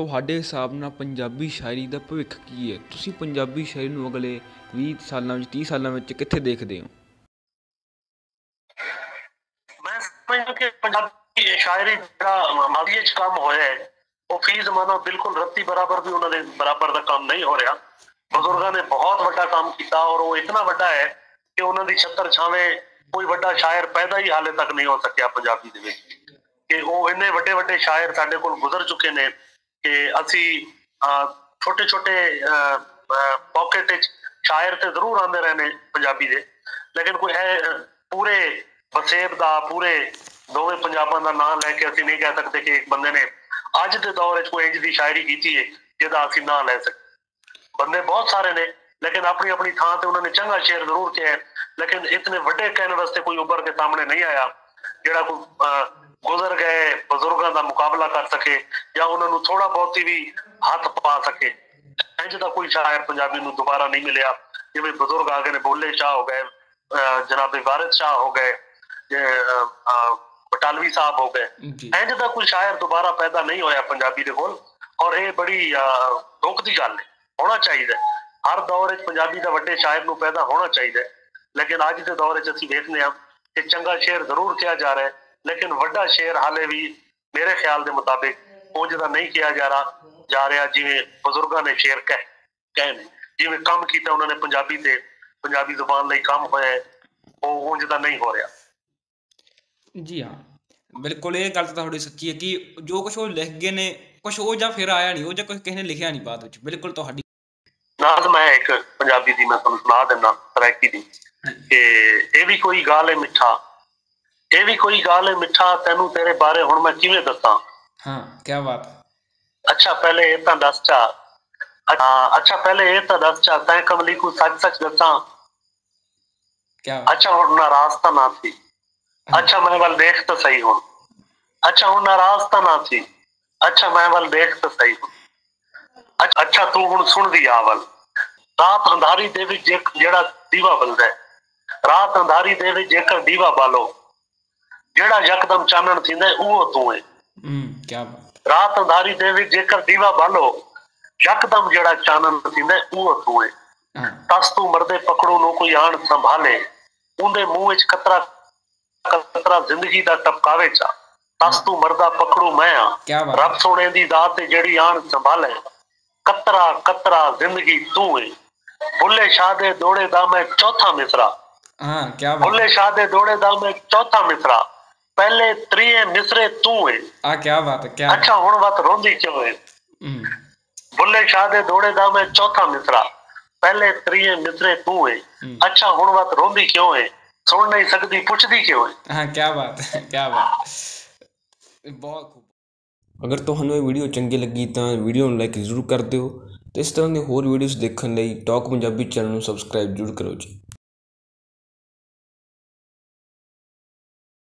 ਤੁਹਾਡੇ ਹਿਸਾਬ ਨਾਲ ਪੰਜਾਬੀ ਸ਼ਾਇਰੀ ਦਾ ਭਵਿੱਖ ਕੀ ਹੈ? ਤੁਸੀਂ ਪੰਜਾਬੀ ਸ਼ਾਇਰੀ ਨੂੰ ਅਗਲੇ 20 ਸਾਲਾਂ ਵਿੱਚ 30 ਸਾਲਾਂ ਵਿੱਚ ਕਿੱਥੇ ਦੇਖਦੇ ਹੋ? ਮੈਂ ਸਮਝਦਾ ਕਿ ਪੰਜਾਬੀ ਸ਼ਾਇਰੀ ਜਿਹੜਾ ਮਾਦੀਏ ਚ ਕੰਮ ਹੋਇਆ ਹੈ, ਉਹ ਫੀ ਜ਼ਮਾਨਾ ਬਿਲਕੁਲ ਰੱਤੀ ਬਰਾਬਰ ਵੀ ਉਹਨਾਂ ਦੇ ਬਰਾਬਰ ਦਾ ਕੰਮ ਨਹੀਂ ਹੋ ਰਿਹਾ। ਬਜ਼ੁਰਗਾਂ ਨੇ ਬਹੁਤ ਵੱਡਾ ਕੰਮ ਕੀਤਾ ਔਰ ਉਹ ਇਤਨਾ ਵੱਡਾ ਹੈ ਕਿ ਉਹਨਾਂ ਦੀ ਛੱਤਰ ਛਾਵੇਂ ਕੋਈ ਵੱਡਾ ਸ਼ਾਇਰ ਪੈਦਾ ਹੀ ਹਾਲੇ ਤੱਕ ਨਹੀਂ ਹੋ ਸਕਿਆ ਪੰਜਾਬੀ ਦੇ ਵਿੱਚ। ਕਿ ਉਹ ਇੰਨੇ ਵੱਡੇ ਵੱਡੇ ਸ਼ਾਇਰ ਸਾਡੇ ਕੋਲ ਗੁਜ਼ਰ ਚੁੱਕੇ ਨੇ ਕਿ ਅਸੀਂ ਛੋਟੇ ਛੋਟੇ ਪਾਕਟ ਵਿੱਚ ਸ਼ਾਇਰ ਤੇ ਜ਼ਰੂਰ ਆਉਂਦੇ ਰਹੇ ਨੇ ਪੰਜਾਬੀ ਦੇ। ਲੇਕਿਨ ਕੋਈ ਹੈ ਪੂਰੇ ਵਸੇਬ ਦਾ, ਪੂਰੇ ਦੋਵੇਂ ਪੰਜਾਬਾਂ ਦਾ ਨਾਮ ਲੈ ਕੇ ਅਸੀਂ ਨਹੀਂ ਕਹਿ ਸਕਦੇ ਕਿ ਇੱਕ ਬੰਦੇ ਨੇ ਅੱਜ ਦੇ ਦੌਰ ਵਿੱਚ ਕੋਈ ਇੰਜ ਦੀ ਸ਼ਾਇਰੀ ਕੀਤੀ ਹੈ ਜਿਹਦਾ ਅਸੀਂ ਨਾਂ ਲੈ ਸਕਦੇ ਬੰਦੇ ਬਹੁਤ ਸਾਰੇ ਨੇ, ਲੇਕਿਨ ਆਪਣੀ ਆਪਣੀ ਥਾਂ ਤੇ ਉਹਨਾਂ ਨੇ ਚੰਗਾ ਸ਼ੇਰ ਜ਼ਰੂਰ ਕਿਹਾ ਲੇਕਿਨ ਇਤਨੇ ਵੱਡੇ ਕਹਿਣ ਵਾਸਤੇ ਕੋਈ ਉੱਭਰ ਕੇ ਸਾਹਮਣੇ ਨਹੀਂ ਆਇਆ, ਜਿਹੜਾ ਕੋਈ ਗੁਜ਼ਰ ਗਏ ਬਜ਼ੁਰਗਾਂ ਦਾ ਮੁਕਾਬਲਾ ਕਰ ਸਕੇ ਜਾਂ ਉਹਨਾਂ ਨੂੰ ਥੋੜਾ ਬਹੁਤੀ ਵੀ ਹੱਥ ਪਾ ਸਕੇ। ਇੰਜ ਦਾ ਕੋਈ ਸ਼ਾਇਰ ਪੰਜਾਬੀ ਨੂੰ ਦੁਬਾਰਾ ਨਹੀਂ ਮਿਲਿਆ। ਜਿਵੇਂ ਬਜ਼ੁਰਗ ਆ ਗਏ ਨੇ ਬੋਲੇ ਸ਼ਾਹ ਹੋ ਗਏ ਜਨਾਬੇ ਵਾਰਿਸ ਸ਼ਾਹ ਹੋ ਗਏ ਬਟਾਲਵੀ ਸਾਹਿਬ ਹੋ ਗਏ। ਇੰਜ ਦਾ ਕੋਈ ਸ਼ਾਇਰ ਦੁਬਾਰਾ ਪੈਦਾ ਨਹੀਂ ਹੋਇਆ ਪੰਜਾਬੀ ਦੇ ਕੋਲ। ਔਰ ਇਹ ਬੜੀ ਦੁੱਖ ਦੀ ਗੱਲ ਹੈ। ਹੋਣਾ ਚਾਹੀਦਾ ਹਰ ਦੌਰ ਵਿੱਚ ਪੰਜਾਬੀ ਦਾ ਵੱਡੇ ਸ਼ਾਇਰ ਨੂੰ ਪੈਦਾ ਹੋਣਾ ਚਾਹੀਦਾ ਲੇਕਿਨ ਅੱਜ ਦੇ ਦੌਰ ਵਿੱਚ ਅਸੀਂ ਦੇਖਦੇ ਹਾਂ ਕਿ ਚੰਗਾ ਸ਼ੇਰ ਜ਼ਰੂਰ ਕਿਹਾ ਜਾ ਰਿਹਾ ਹੈ। ਲੇਕਿਨ ਵੱਡਾ ਸ਼ੇਰ ਹਾਲੇ ਵੀ ਮੇਰੇ ਖਿਆਲ ਦੇ ਮੁਤਾਬਿਕ ਉਂਝ ਦਾ ਨਹੀਂ ਕਿਹਾ ਜਾ ਰਿਹਾ ਜਾ ਰਿਹਾ ਜਿਵੇਂ ਬਜ਼ੁਰਗਾਂ ਨੇ ਸ਼ੇਰ ਕਹਿ ਕਹੇ ਨੇ ਜਿਵੇਂ ਕੰਮ ਕੀਤਾ ਉਹਨਾਂ ਨੇ ਪੰਜਾਬੀ ਤੇ ਪੰਜਾਬੀ ਜ਼ੁਬਾਨ ਲਈ ਕੰਮ ਹੋਇਆ ਉਹ ਉਂਝ ਦਾ ਨਹੀਂ ਹੋ ਰਿਹਾ। ਜੀ ਹਾਂ ਬਿਲਕੁਲ ਇਹ ਗੱਲ ਤਾਂ ਤੁਹਾਡੀ ਸੱਚੀ ਹੈ ਕਿ ਜੋ ਕੁਝ ਉਹ ਲਿਖ ਗਏ ਨੇ ਕੁਝ ਉਹ ਜਾਂ ਫਿਰ ਆਇਆ ਨਹੀਂ ਉਹ ਜਾਂ ਕੁਝ ਕਿਸੇ ਨੇ ਲਿਖਿਆ ਨਹੀਂ ਬਾਅਦ ਵਿੱਚ ਬਿਲਕੁਲ ਤੁਹਾਡੀ ਨਾਜ਼ ਮੈਂ ਇੱਕ ਪੰਜਾਬੀ ਦੀ ਮੈਂ ਤੁਹਾਨੂੰ ਸੁਣਾ ਦਿੰਦਾ ਸਰੈਕੀ ਦੀ ਕਿ ਇਹ ਵੀ ਕੋਈ ਗਾਲ ਹੈ ਮਿੱਠਾ ਇਹ ਵੀ ਕੋਈ ਗੱਲ ਹੈ ਮਿੱਠਾ ਤੈਨੂੰ ਤੇਰੇ ਬਾਰੇ ਹੁਣ ਮੈਂ ਕਿਵੇਂ ਦੱਸਾਂ? ਹਾਂ ਕੀ ਬਾਤ ਅੱਛਾ ਪਹਿਲੇ ਇਹ ਤਾਂ ਦੱਸ ਚਾ ਅੱਛਾ ਪਹਿਲੇ ਇਹ ਤਾਂ ਦੱਸ ਚਾ ਤੈਂ ਕਮਲੀ ਨੂੰ ਸੱਚ ਸੱਚ ਦੱਸਾਂ ਕੀ ਅੱਛਾ ਹੁਣ ਨਾਰਾਜ਼ ਤਾਂ ਨਾ ਸੀ ਅੱਛਾ ਮੈਂ ਵੱਲ ਦੇਖ ਤਾਂ ਸਹੀ ਹੁਣ ਅੱਛਾ ਹੁਣ ਨਾਰਾਜ਼ ਤਾਂ ਨਾ ਸੀ ਅੱਛਾ ਮੈਂ ਵੱਲ ਦੇਖ ਤਾਂ ਸਹੀ ਅੱਛਾ ਤੂੰ ਹੁਣ ਸੁਣਦੀ ਆ ਵੱਲ ਰਾਤ ਅੰਧਾਰੀ ਦੇ ਵਿੱਚ ਜਿਹੜਾ ਦੀਵਾ ਬਲਦਾ ਰਾਤ ਅੰਧਾਰੀ ਦੇ ਵਿੱਚ ਜੇਕਰ ਦੀਵਾ ਬਾਲੋ ਜਿਹੜਾ ਯਕਦਮ ਚਾਨਣ ਥਿੰਦਾ ਉਹ ਤੂੰ ਹੈ ਹੂੰ ਕੀ ਬਾਤ। ਰਾਤ ਅੰਧਾਰੀ ਦੇ ਵਿੱਚ ਜੇਕਰ ਦੀਵਾ ਬਾਲੋ ਯਕਦਮ ਜਿਹੜਾ ਚਾਨਣ ਥਿੰਦਾ ਉਹ ਹਾਂ। ਤਸ ਤੂੰ ਮਰਦੇ ਪਕੜੂ ਨੂੰ ਕੋਈ ਆਣ ਸੰਭਾਲੇ। ਉਹਦੇ ਮੂੰਹ ਵਿੱਚ ਕਤਰਾ ਕਤਰਾ ਜ਼ਿੰਦਗੀ ਦਾ ਟਪਕਾਵੇ ਚਾ ਤਸ ਤੂੰ ਮਰਦਾ ਪਕੜੂ ਮੈਂ ਆ। ਰੱਬ ਸੋਨੇ ਦੀ ਦਾਤ ਤੇ ਜਿਹੜੀ ਆਣ ਸੰਭਾਲੇ। ਕਤਰਾ ਕਤਰਾ ਜ਼ਿੰਦਗੀ ਤੂੰ ਹੈ ਬੁੱਲੇ ਸ਼ਾਹ ਦੇ ਦੋੜੇ ਦਾ ਮੈਂ ਚੌਥਾ ਮਿਸਰਾ। ਹਾਂ ਕੀ ਬਾਤ। ਬੁੱਲੇ ਸ਼ਾਹ ਦੇ ਦੋੜੇ ਦਾ ਮੈਂ ਚੌਥਾ ਮਿਸਰਾ। ਪਹਿਲੇ ਤਰੀਏ ਮਿਸਰੇ ਤੂੰ ਹੈ ਆ ਕੀ ਬਾਤ। ਕੀ ਅੱਛਾ ਹੁਣ ਵਤ ਰੋਂਦੀ ਕਿਉਂ ਹੈ? ਹੂੰ। ਬੁੱਲੇ ਸ਼ਾਹ ਦੇ ਦੋੜੇ ਦਾ ਮੈਂ ਚੌਥਾ ਮਿਸਰਾ। ਪਹਿਲੇ ਤਰੀਏ ਮਿਸਰੇ ਤੂੰ ਹੈ। ਅੱਛਾ ਹੁਣ ਵਤ ਰੋਂਦੀ ਕਿਉਂ ਹੈ? ਸੁਣ ਨਹੀਂ ਸਕਦੀ ਪੁੱਛਦੀ ਕਿਉਂ ਹੈ? ਹਾਂ ਕੀ ਬਾਤ ਕੀ ਬਾਤ। ਬਹੁਤ ਖੂਬ। ਅਗਰ ਤੁਹਾਨੂੰ ਇਹ ਵੀਡੀਓ ਚੰਗੀ ਲੱਗੀ ਤਾਂ ਵੀਡੀਓ ਨੂੰ ਲਾਈਕ ਜ਼ਰੂਰ ਕਰ ਦਿਓ ਤੇ ਇਸ ਤਰ੍ਹਾਂ ਦੇ ਹੋਰ ਵੀਡੀਓਜ਼ ਦੇਖਣ ਲਈ ਟਾਕ ਪੰਜਾਬੀ ਚੈਨਲ ਨੂੰ ਸਬਸਕ੍ਰਾਈਬ ਜ਼ਰੂਰ ਕਰੋ ਜੀ।